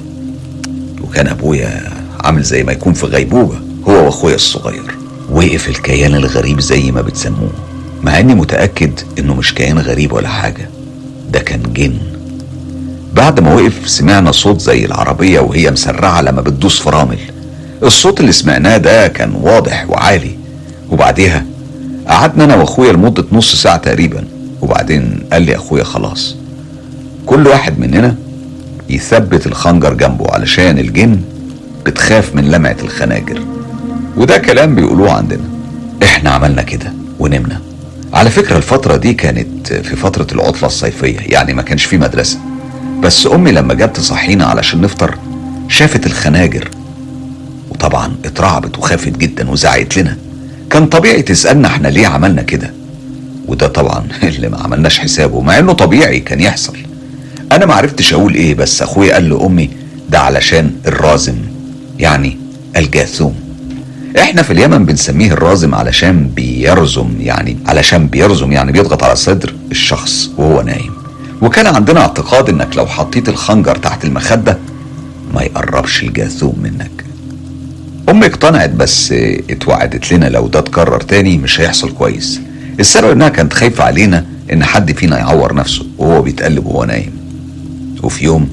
وكان أبويا عامل زي ما يكون في غيبوبة هو وأخويا الصغير. وقف الكيان الغريب زي ما بتسموه مع إني متأكد إنه مش كيان غريب ولا حاجة. ده كان جن. بعد ما وقف سمعنا صوت زي العربية وهي مسرعة لما بتدوس فرامل الصوت اللي سمعناه ده كان واضح وعالي. وبعديها قعدنا أنا وأخويا لمدة نص ساعة تقريبا. وبعدين قال لي أخويا خلاص. كل واحد مننا يثبت الخنجر جنبه علشان الجن بتخاف من لمعة الخناجر. وده كلام بيقولوه عندنا. إحنا عملنا كده ونمنا. على فكرة الفترة دي كانت في فترة العطلة الصيفية يعني ما كانش في مدرسة. بس أمي لما جت تصحينا علشان نفطر شافت الخناجر. وطبعا اترعبت وخافت جدا وزعقت لنا. كان طبيعي تسألنا إحنا ليه عملنا كده. وده طبعا (laughs) اللي ما عملناش حسابه مع إنه طبيعي كان يحصل. أنا ما عرفتش أقول إيه بس أخويا قال لأمي ده علشان الرازم يعني الجاثوم. إحنا في اليمن بنسميه الرازم علشان بيرزم يعني علشان بيرزم يعني بيضغط على صدر الشخص وهو نايم. وكان عندنا اعتقاد إنك لو حطيت الخنجر تحت المخدة ما يقربش الجاثوم منك. أمي اقتنعت بس اتوعدت لنا لو ده اتكرر تاني مش هيحصل كويس. السبب إنها كانت خايفة علينا إن حد فينا يعور نفسه وهو بيتقلب وهو نايم. وفي يوم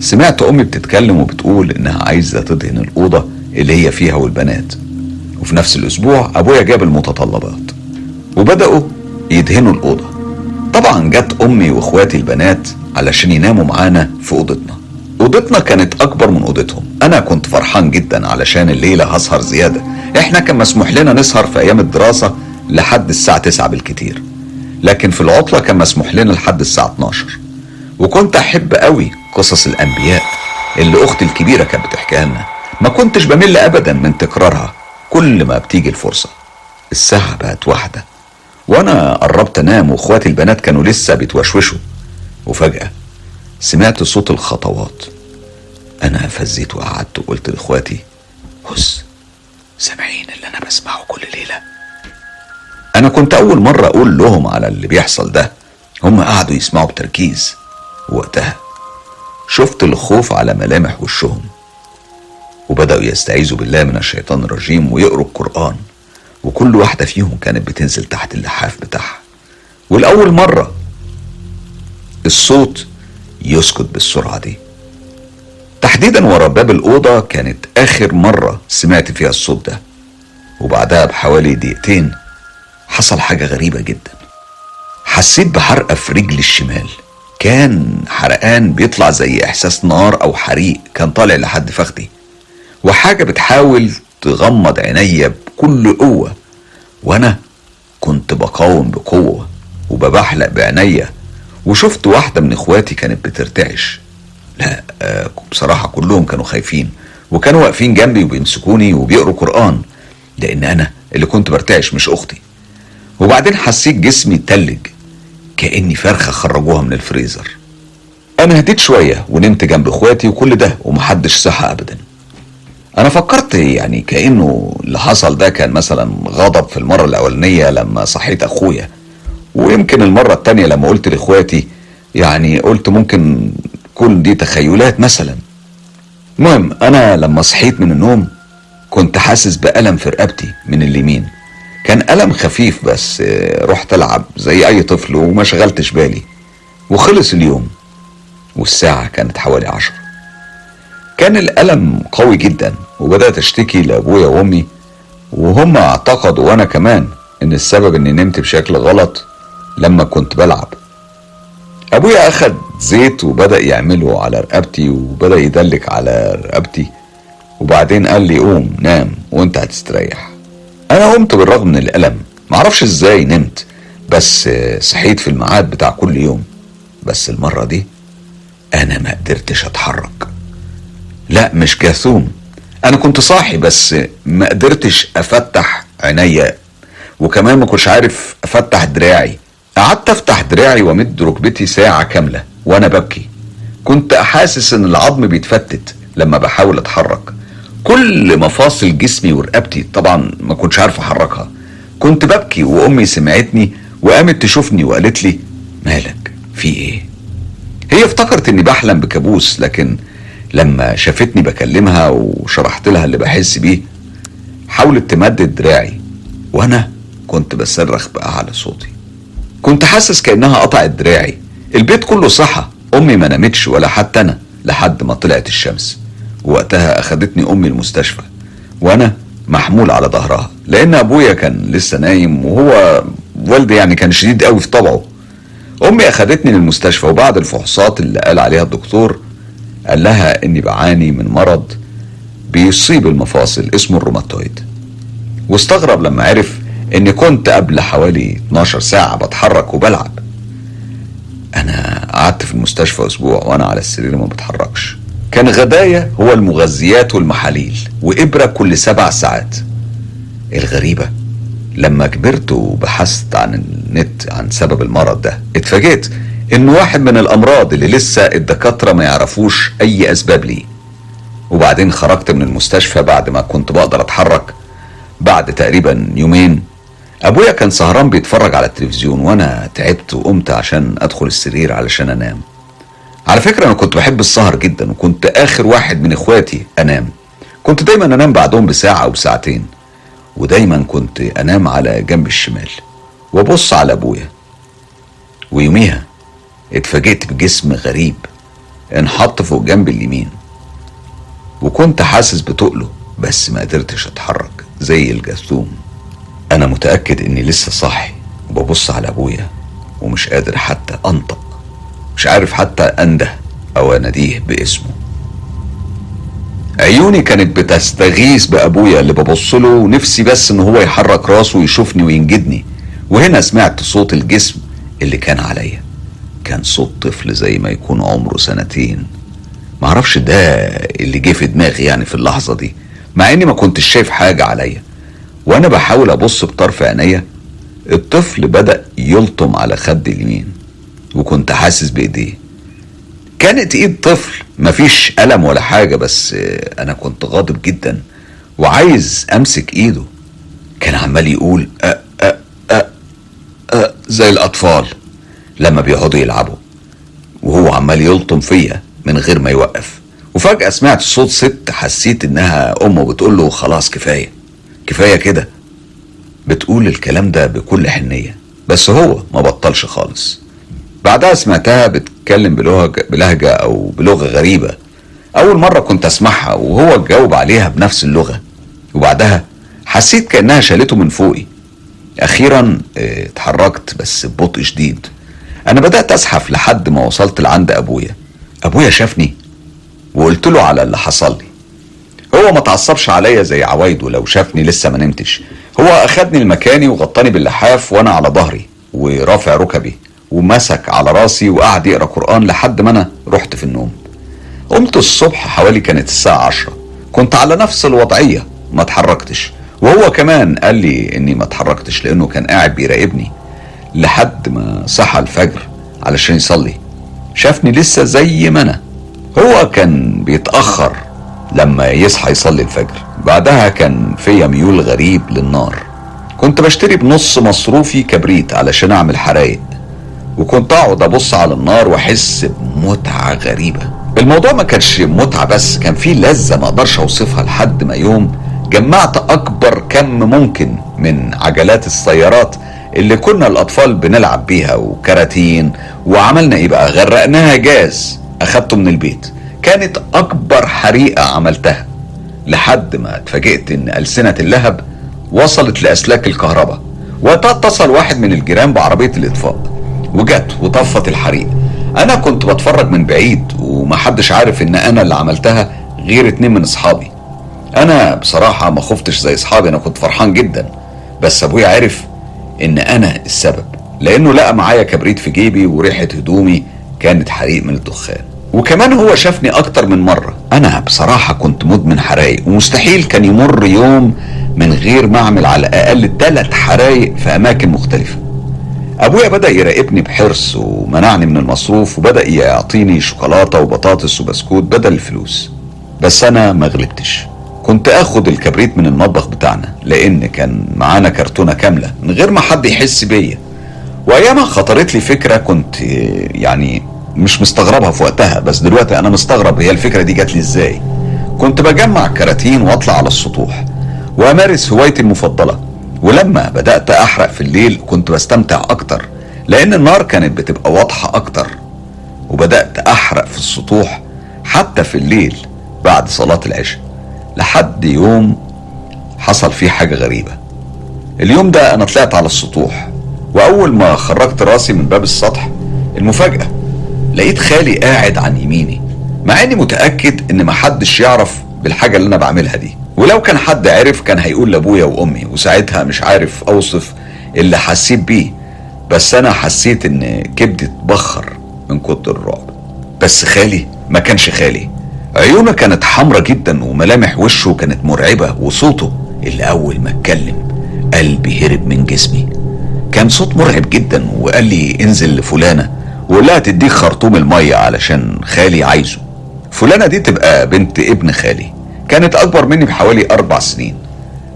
سمعت أمي بتتكلم وبتقول إنها عايزة تدهن الأوضة اللي هي فيها والبنات. وفي نفس الأسبوع أبويا جاب المتطلبات وبدأوا يدهنوا الأوضة. طبعا جت أمي وإخواتي البنات علشان يناموا معانا في أوضتنا. أوضتنا كانت أكبر من أوضتهم. أنا كنت فرحان جدا علشان الليلة هسهر زيادة. إحنا كان مسموح لنا نسهر في أيام الدراسة لحد الساعة 9 بالكتير. لكن في العطلة كان مسموح لنا لحد الساعة 12 وكنت أحب قوي قصص الأنبياء اللي أختي الكبيرة كانت بتحكيها لنا. ما كنتش بمل ابدا من تكرارها كل ما بتيجي الفرصة. الساعة بقت واحدة. وأنا قربت أنام وإخواتي البنات كانوا لسه بيتوشوشوا. وفجأة سمعت صوت الخطوات. أنا فزيت وقعدت وقلت لإخواتي هس سامعين اللي أنا بسمعه كل ليلة. أنا كنت أول مرة أقول لهم على اللي بيحصل ده. هم قعدوا يسمعوا بتركيز وقتها. شفت الخوف على ملامح وشهم. وبدأوا يستعيذوا بالله من الشيطان الرجيم ويقروا القرآن. وكل واحدة فيهم كانت بتنزل تحت اللحاف بتاعها. والأول مرة الصوت يسكت بالسرعة دي. تحديدا ورا باب الأوضة كانت آخر مرة سمعت فيها الصوت ده. وبعدها بحوالي دقيقتين حصل حاجة غريبة جدا. حسيت بحرقة في رجلي الشمال. كان حرقان بيطلع زي إحساس نار أو حريق. كان طالع لحد فخدي وحاجة بتحاول تغمض عينيا بكل قوة. وأنا كنت بقاوم بقوة وببحلق بعينيا. وشفت واحدة من إخواتي كانت بترتعش. لا آه بصراحة كلهم كانوا خايفين. وكانوا واقفين جنبي وبيمسكوني وبيقروا قرآن. لأن أنا اللي كنت برتعش مش أختي. وبعدين حسيت جسمي تلج كأني فرخة خرجوها من الفريزر. أنا هديت شوية ونمت جنب إخواتي وكل ده ومحدش صحى أبدا. أنا فكرت يعني كأنه اللي حصل ده كان مثلا غضب في المرة الأولانية لما صحيت أخويا. ويمكن المرة التانية لما قلت لإخواتي يعني قلت ممكن كل دي تخيلات مثلا. المهم أنا لما صحيت من النوم كنت حاسس بألم في رقبتي من اليمين. كان ألم خفيف بس رحت ألعب زي أي طفل وما شغلتش بالي. وخلص اليوم والساعة كانت حوالي عشرة. كان الألم قوي جدا وبدأت أشتكي لأبويا وأمي وهم اعتقدوا وأنا كمان إن السبب إني نمت بشكل غلط لما كنت بلعب. أبويا أخد زيت وبدأ يعمله على رقبتي وبدأ يدلك على رقبتي وبعدين قال لي قوم نام وأنت هتستريح. أنا قمت بالرغم من الألم. معرفش إزاي نمت بس صحيت في الميعاد بتاع كل يوم. بس المرة دي أنا ما قدرتش أتحرك. لا مش جاثوم. أنا كنت صاحي بس ما قدرتش أفتح عينيا. وكمان ما كنتش عارف أفتح دراعي. قعدت أفتح دراعي وأمد ركبتي ساعة كاملة وأنا ببكي. كنت أحاسس إن العظم بيتفتت لما بحاول أتحرك. كل مفاصل جسمي ورقبتي طبعا ما كنتش عارف أحركها. كنت ببكي وأمي سمعتني وقامت تشوفني وقالت لي مالك؟ في إيه؟ هي افتكرت إني بحلم بكابوس لكن لما شافتني بكلمها وشرحت لها اللي بحس بيه حاولت تمدد دراعي وأنا كنت بصرخ بأعلى صوتي. كنت حاسس كأنها قطعت دراعي. البيت كله صحى. أمي ما نامتش ولا حتى أنا لحد ما طلعت الشمس. وقتها اخدتني امي المستشفى وأنا محمول على ظهرها لأن أبويا كان لسه نايم وهو والدي يعني كان شديد قوي في طبعه. أمي اخدتني للمستشفى وبعد الفحوصات اللي قال عليها الدكتور قال لها إني بعاني من مرض بيصيب المفاصل اسمه الروماتويد. واستغرب لما عرف إني كنت قبل حوالي 12 ساعة بتحرك وبلعب. أنا قعدت في المستشفى أسبوع وأنا على السرير ما بتحركش. كان غدايا هو المغذيات والمحاليل وإبرة كل سبع ساعات. الغريبة لما كبرت وبحثت عن النت عن سبب المرض ده اتفاجئت انه واحد من الأمراض اللي لسه الدكاترة ما يعرفوش أي أسباب ليه. وبعدين خرجت من المستشفى بعد ما كنت بقدر أتحرك. بعد تقريبا يومين أبويا كان سهران بيتفرج على التلفزيون وأنا تعبت وقمت عشان أدخل السرير علشان أنام. على فكرة أنا كنت بحب السهر جدا وكنت آخر واحد من إخواتي أنام. كنت دايما أنام بعدهم بساعة أو ساعتين ودايما كنت أنام على جنب الشمال وأبص على أبويا. ويوميها اتفاجئت بجسم غريب انحط فوق جنب اليمين وكنت حاسس بتقله بس ما قدرتش أتحرك زي الجاثوم أنا متأكد إني لسه صاحي وببص على أبويا ومش قادر حتى أنطق. مش عارف حتى أنده أو أناديه باسمه. عيوني كانت بتستغيث بأبويا اللي ببص له ونفسي بس إن هو يحرك راسه ويشوفني وينجدني. وهنا سمعت صوت الجسم اللي كان عليا. كان صوت طفل زي ما يكون عمره سنتين. معرفش ده اللي جه في دماغي يعني في اللحظة دي مع إني ما كنتش شايف حاجة عليا. وأنا بحاول أبص بطرف عينيا الطفل بدأ يلطم على خدي اليمين. وكنت حاسس بإيديه. كانت إيد طفل مفيش ألم ولا حاجة بس أنا كنت غاضب جدا وعايز أمسك إيده. كان عمال يقول أ أ أ أ زي الأطفال لما بيقعدوا يلعبوا. وهو عمال يلطم فيا من غير ما يوقف. وفجأة سمعت صوت ست حسيت إنها أمه بتقول له خلاص كفاية. كفاية كده. بتقول الكلام ده بكل حنية. بس هو ما بطلش خالص. بعدها سمعتها بتتكلم بلهجة, بلهجة أو بلغة غريبة. أول مرة كنت أسمعها وهو جاوب عليها بنفس اللغة. وبعدها حسيت كأنها شالته من فوقي. أخيرا آه، اتحركت بس ببطء شديد. أنا بدأت أزحف لحد ما وصلت لعند أبويا. أبويا شافني وقلت له على اللي حصل لي. هو ما تعصبش عليا زي عوايده لو شافني لسه ما نمتش. هو أخدني لمكاني وغطاني باللحاف وأنا على ظهري ورافع ركبي. ومسك على راسي وقعد يقرأ قرآن لحد ما أنا رحت في النوم. قمت الصبح حوالي كانت الساعة عشرة. كنت على نفس الوضعية ما اتحركتش. وهو كمان قال لي إني ما اتحركتش لأنه كان قاعد بيراقبني لحد ما صحى الفجر علشان يصلي. شافني لسه زي ما أنا. هو كان بيتأخر لما يصحى يصلي الفجر. بعدها كان فيا ميول غريب للنار. كنت بشتري بنص مصروفي كبريت علشان أعمل حرايق. وكنت أقعد أبص على النار وأحس بمتعة غريبة. الموضوع ما كانش متعة بس كان فيه لذة ما أقدرش أوصفها لحد ما يوم جمعت أكبر كم ممكن من عجلات السيارات اللي كنا الأطفال بنلعب بيها وكراتين وعملنا إيه بقى؟ غرقناها جاز أخدته من البيت. كانت أكبر حريقة عملتها لحد ما اتفاجئت إن ألسنة اللهب وصلت لأسلاك الكهرباء. وقتها اتصل واحد من الجيران بعربية الإطفاء. وجت وطفت الحريق. أنا كنت بتفرج من بعيد ومحدش عارف إن أنا اللي عملتها غير اتنين من أصحابي. أنا بصراحة ما خفتش زي أصحابي أنا كنت فرحان جدا. بس أبويا عرف إن أنا السبب لأنه لقى معايا كبريت في جيبي وريحة هدومي كانت حريق من الدخان. وكمان هو شافني أكتر من مرة. أنا بصراحة كنت مدمن حرايق ومستحيل كان يمر يوم من غير ما أعمل على الأقل ثلاث حرايق في أماكن مختلفة. أبويا بدأ يراقبني بحرص ومنعني من المصروف وبدأ يعطيني شوكولاتة وبطاطس وبسكوت بدل الفلوس. بس أنا ما غلبتش. كنت آخد الكبريت من المطبخ بتاعنا لأن كان معانا كرتونة كاملة من غير ما حد يحس بيا. وايامها خطرت لي فكرة كنت يعني مش مستغربها في وقتها بس دلوقتي أنا مستغرب هي الفكرة دي جات لي إزاي. كنت بجمع كراتين وأطلع على السطوح وأمارس هوايتي المفضلة. ولما بدأت أحرق في الليل كنت بستمتع أكتر لأن النار كانت بتبقى واضحة أكتر. وبدأت أحرق في السطوح حتى في الليل بعد صلاة العشاء لحد يوم حصل فيه حاجة غريبة. اليوم ده أنا طلعت على السطوح وأول ما خرجت راسي من باب السطح المفاجأة لقيت خالي قاعد عن يميني مع إني متأكد إن محدش يعرف بالحاجة اللي أنا بعملها دي. ولو كان حد عرف كان هيقول لأبويا وأمي وساعتها مش عارف أوصف اللي حسيت بيه بس أنا حسيت إن كبدي اتبخر من كتر الرعب. بس خالي ما كانش خالي. عيونه كانت حمرة جدا وملامح وشه كانت مرعبة وصوته اللي أول ما اتكلم قلبي هرب من جسمي. كان صوت مرعب جدا وقال لي انزل لفلانة وقول لها تديك خرطوم المية علشان خالي عايزه. فلانة دي تبقى بنت ابن خالي. كانت أكبر مني بحوالي أربع سنين.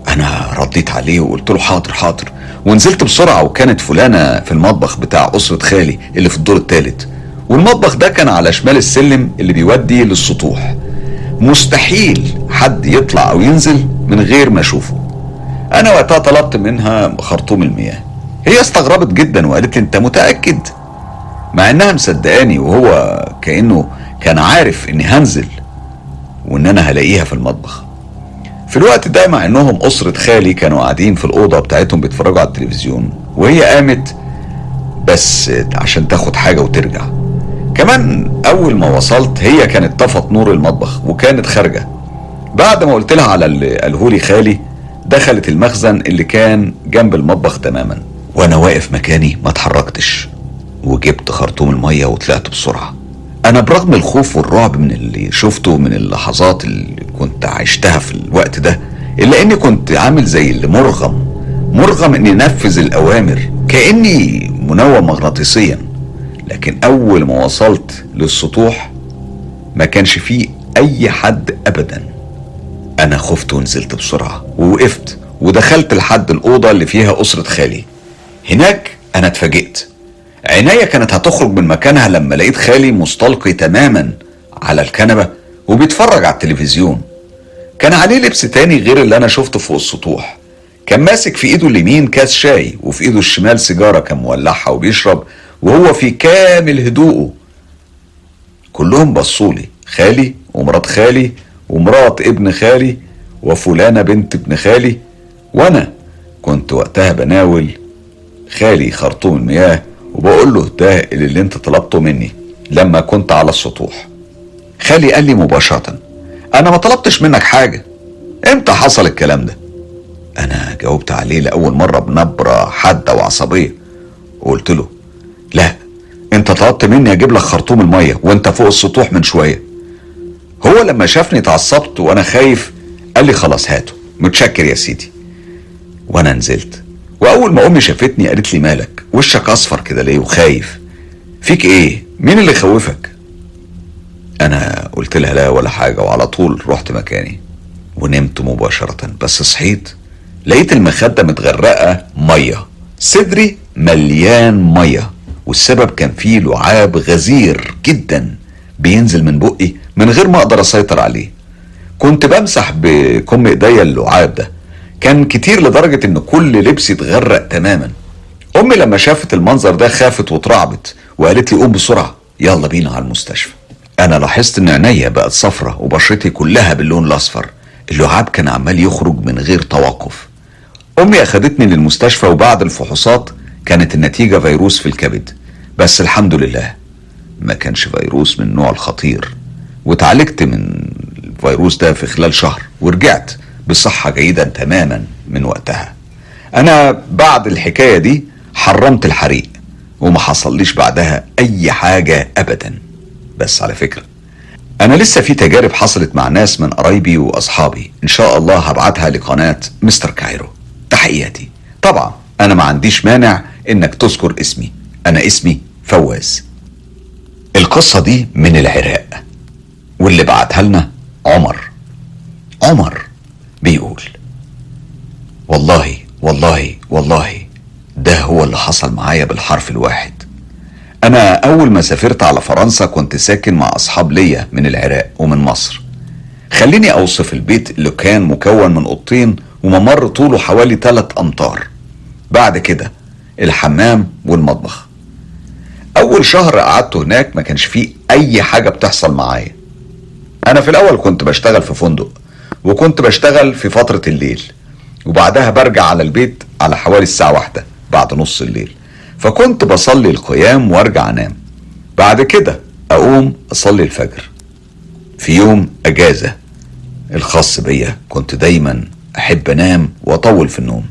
أنا رديت عليه وقلت له حاضر حاضر. ونزلت بسرعة وكانت فلانة في المطبخ بتاع أسرة خالي اللي في الدور الثالث والمطبخ ده كان على شمال السلم اللي بيودي للسطوح. مستحيل حد يطلع أو ينزل من غير ما أشوفه. أنا وقتها طلبت منها خرطوم المياه. هي استغربت جدا وقالت لي أنت متأكد؟ مع إنها مصدقاني وهو كأنه كان عارف إني هنزل. وإن أنا هلاقيها في المطبخ. في الوقت ده مع إنهم أسرة خالي كانوا قاعدين في الأوضة بتاعتهم بيتفرجوا على التلفزيون وهي قامت بس عشان تاخد حاجة وترجع. كمان أول ما وصلت هي كانت طفت نور المطبخ وكانت خارجة. بعد ما قلت لها على اللي قالهولي خالي دخلت المخزن اللي كان جنب المطبخ تماما. وأنا واقف مكاني ما اتحركتش وجبت خرطوم المية وطلعت بسرعة. أنا برغم الخوف والرعب من اللي شفته من اللحظات اللي كنت عشتها في الوقت ده إلا إني كنت عامل زي اللي مرغم مرغم إني انفذ الأوامر كأني منوم مغناطيسيا. لكن أول ما وصلت للسطوح ما كانش فيه أي حد ابدا. أنا خفت ونزلت بسرعة ووقفت ودخلت لحد الأوضة اللي فيها أسرة خالي. هناك أنا اتفاجئت. عينيا كانت هتخرج من مكانها لما لقيت خالي مستلقي تماما على الكنبة وبيتفرج على التلفزيون. كان عليه لبس تاني غير اللي أنا شفته فوق السطوح. كان ماسك في إيده اليمين كاس شاي وفي إيده الشمال سيجارة كان مولعها وبيشرب وهو في كامل هدوءه. كلهم بصولي خالي ومرات خالي ومرات ابن خالي وفلانة بنت ابن خالي. وأنا كنت وقتها بناول خالي خرطوم المياه وبقول له ده اللي انت طلبته مني لما كنت على السطوح. خالي قال لي مباشرة أنا ما طلبتش منك حاجة. إمتى حصل الكلام ده؟ أنا جاوبت عليه لأول مرة بنبرة حادة وعصبية. وقلت له لا انت طلبت مني أجيب لك خرطوم المية وانت فوق السطوح من شوية. هو لما شافني اتعصبت وأنا خايف قال لي خلاص هاته متشكر يا سيدي. وأنا نزلت. وأول ما أمي شافتني قالت لي مالك؟ وشك أصفر كده ليه وخايف؟ فيك إيه؟ مين اللي خوفك أنا قلت لها لا ولا حاجة وعلى طول رحت مكاني ونمت مباشرة بس صحيت لقيت المخدة متغرقة مية صدري مليان مية والسبب كان فيه لعاب غزير جدا بينزل من بقي من غير ما أقدر أسيطر عليه. كنت بمسح بكم إيديا اللعاب ده. كان كتير لدرجة إن كل لبسي اتغرق تماما. أمي لما شافت المنظر ده خافت واترعبت وقالت لي قوم بسرعة يلا بينا على المستشفى. أنا لاحظت إن عينيا بقت صفرة وبشرتي كلها باللون الأصفر. اللعاب كان عمال يخرج من غير توقف. أمي أخدتني للمستشفى وبعد الفحوصات كانت النتيجة فيروس في الكبد. بس الحمد لله ما كانش فيروس من النوع الخطير. واتعالجت من الفيروس ده في خلال شهر ورجعت بصحة جيدة تماما من وقتها. أنا بعد الحكاية دي حرمت الحريق وما حصليش بعدها أي حاجة أبدا. بس على فكرة أنا لسه في تجارب حصلت مع ناس من قرايبي وأصحابي. إن شاء الله هبعتها لقناة مستر كايرو. تحياتي. طبعا أنا ما عنديش مانع إنك تذكر اسمي. أنا اسمي فواز. القصة دي من العراق واللي بعتها لنا عمر. عمر بيقول والله والله والله ده هو اللي حصل معايا بالحرف الواحد. أنا أول ما سافرت على فرنسا كنت ساكن مع أصحاب ليا من العراق ومن مصر. خليني أوصف البيت اللي كان مكون من أوضتين وممر طوله حوالي 3 أمتار. بعد كده الحمام والمطبخ. أول شهر قعدته هناك ما كانش فيه أي حاجة بتحصل معايا. أنا في الأول كنت بشتغل في فندق وكنت بشتغل في فترة الليل. وبعدها برجع على البيت على حوالي الساعة واحدة. بعد نص الليل. فكنت بصلي القيام وارجع انام. بعد كده اقوم اصلي الفجر. في يوم اجازة الخاص بيا كنت دايما احب انام واطول في النوم.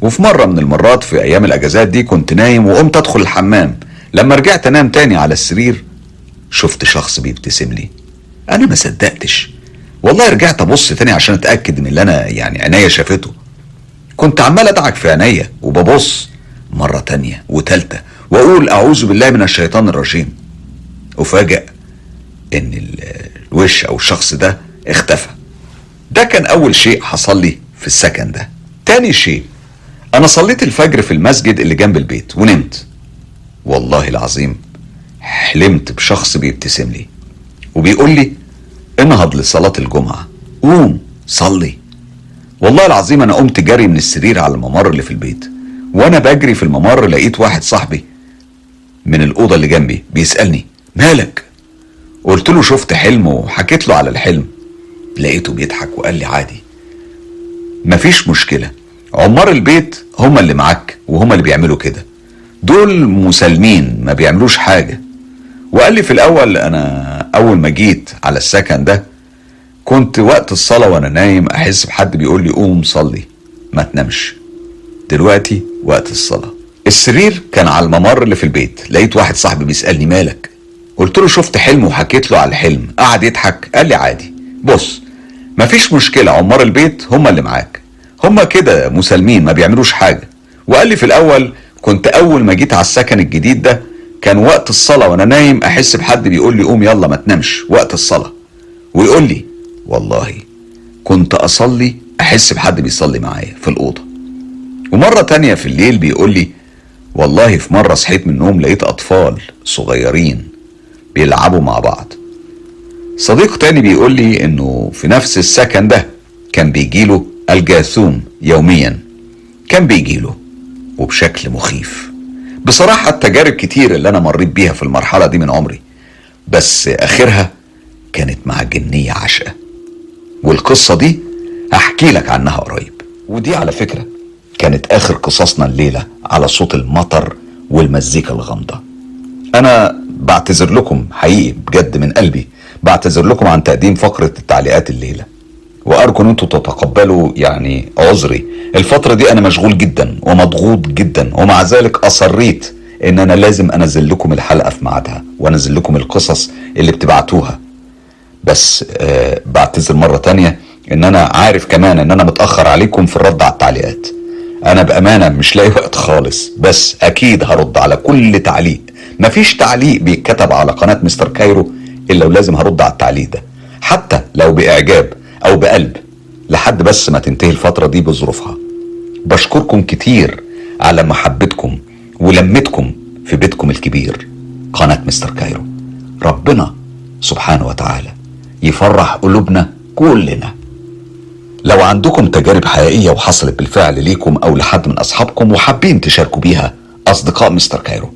وفي مرة من المرات في أيام الاجازات دي كنت نايم وقمت ادخل الحمام. لما رجعت انام تاني على السرير شفت شخص بيبتسم لي. أنا ما صدقتش. والله رجعت ابص تاني عشان اتأكد من اللي أنا يعني عينيا شافته. كنت عمال ادعك في عينيا وببص. مرة تانية وتالتة. وأقول أعوذ بالله من الشيطان الرجيم. إن ال- الوش أو الشخص ده اختفى. ده كان أول شيء حصل لي في السكن ده. تاني شيء أنا صليت الفجر في المسجد اللي جنب البيت ونمت. والله العظيم حلمت بشخص بيبتسم لي. وبيقول لي انهض لصلاة الجمعة. قوم صلي. والله العظيم أنا قمت جري من السرير على الممر اللي في البيت. وأنا بجري في الممر لقيت واحد صاحبي من الأوضة اللي جنبي بيسألني مالك؟ قلت له شفت حلم وحكيت له على الحلم. لقيته بيضحك وقال لي عادي. مفيش مشكلة. عمار البيت هما اللي معاك وهما اللي بيعملوا كده. دول مسالمين ما بيعملوش حاجة. وقال لي في الأول أنا أول ما جيت على السكن ده كنت وقت الصلاة وأنا نايم أحس بحد بيقول لي قوم صلي ما تنامش. دلوقتي وقت الصلاة. السرير كان على الممر اللي في البيت لقيت واحد صاحبي بيسألني مالك؟ قلت له شفت حلم وحكيت له على الحلم. قعد يضحك قال لي عادي. بص مفيش مشكلة عمار البيت هم اللي معاك. هم كده مسالمين ما بيعملوش حاجة. وقال لي في الأول كنت أول ما جيت على السكن الجديد ده كان وقت الصلاة وأنا نايم أحس بحد بيقول لي قوم يلا ما تنامش وقت الصلاة. ويقول لي والله كنت أصلي أحس بحد بيصلي معايا في الأوضة. ومرة تانية في الليل بيقول لي والله في مرة صحيت من النوم لقيت أطفال صغيرين بيلعبوا مع بعض. صديق تاني بيقول لي إنه في نفس السكن ده كان بيجيله الجاثوم يوميا. كان بيجيله وبشكل مخيف. بصراحة التجارب كتير اللي أنا مريت بيها في المرحلة دي من عمري بس آخرها كانت مع جنية عشقة والقصة دي هحكي لك عنها قريب. ودي على فكرة كانت آخر قصصنا الليلة على صوت المطر والمزيكا الغامضة. أنا بعتذر لكم حقيقي بجد من قلبي بعتذر لكم عن تقديم فقرة التعليقات الليلة. وأرجو إن أنتوا تتقبلوا يعني عذري. الفترة دي أنا مشغول جدا ومضغوط جدا ومع ذلك أصريت إن أنا لازم أنزل لكم الحلقة في ميعادها وأنزل لكم القصص اللي بتبعتوها. بس آه بعتذر مرة تانية إن أنا عارف كمان إن أنا متأخر عليكم في الرد على التعليقات. أنا بأمانة مش لاقي وقت خالص بس أكيد هرد على كل تعليق. مفيش تعليق بيتكتب على قناة مستر كايرو إلا ولازم هرد على التعليق ده. حتى لو بإعجاب أو بقلب لحد بس ما تنتهي الفترة دي بظروفها. بشكركم كتير على محبتكم ولمتكم في بيتكم الكبير قناة مستر كايرو. ربنا سبحانه وتعالى يفرح قلوبنا كلنا. لو عندكم تجارب حقيقية وحصلت بالفعل ليكم أو لحد من أصحابكم وحابين تشاركوا بيها أصدقاء مستر كايرو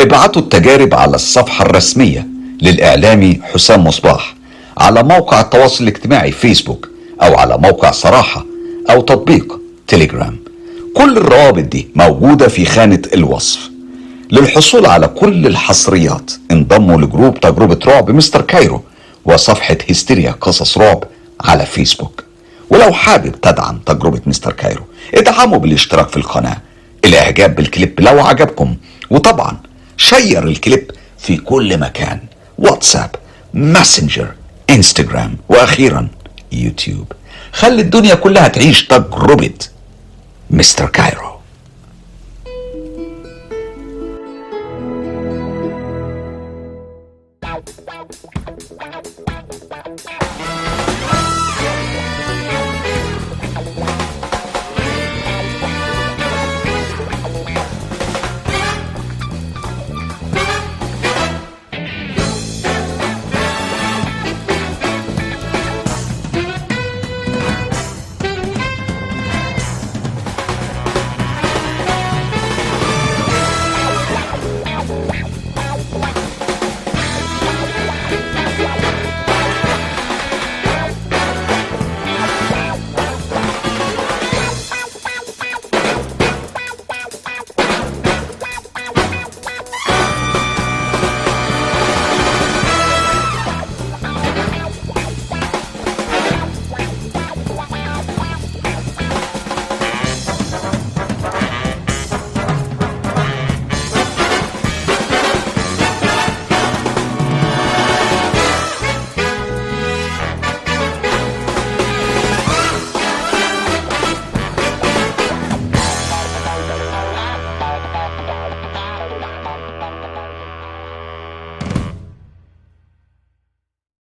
ابعتوا التجارب على الصفحة الرسمية للإعلامي حسام مصباح على موقع التواصل الاجتماعي فيسبوك أو على موقع صراحة أو تطبيق تليجرام كل الروابط دي موجودة في خانة الوصف. للحصول على كل الحصريات انضموا ل group تجربة رعب مستر كايرو وصفحة هستيريا قصص رعب على فيسبوك. ولو حابب تدعم تجربة مستر كايرو ادعموا بالاشتراك في القناة الاعجاب بالكليب لو عجبكم وطبعا share الكليب في كل مكان واتساب ماسنجر انستجرام وأخيرا يوتيوب. خلي الدنيا كلها تعيش تجربة مستر كايرو.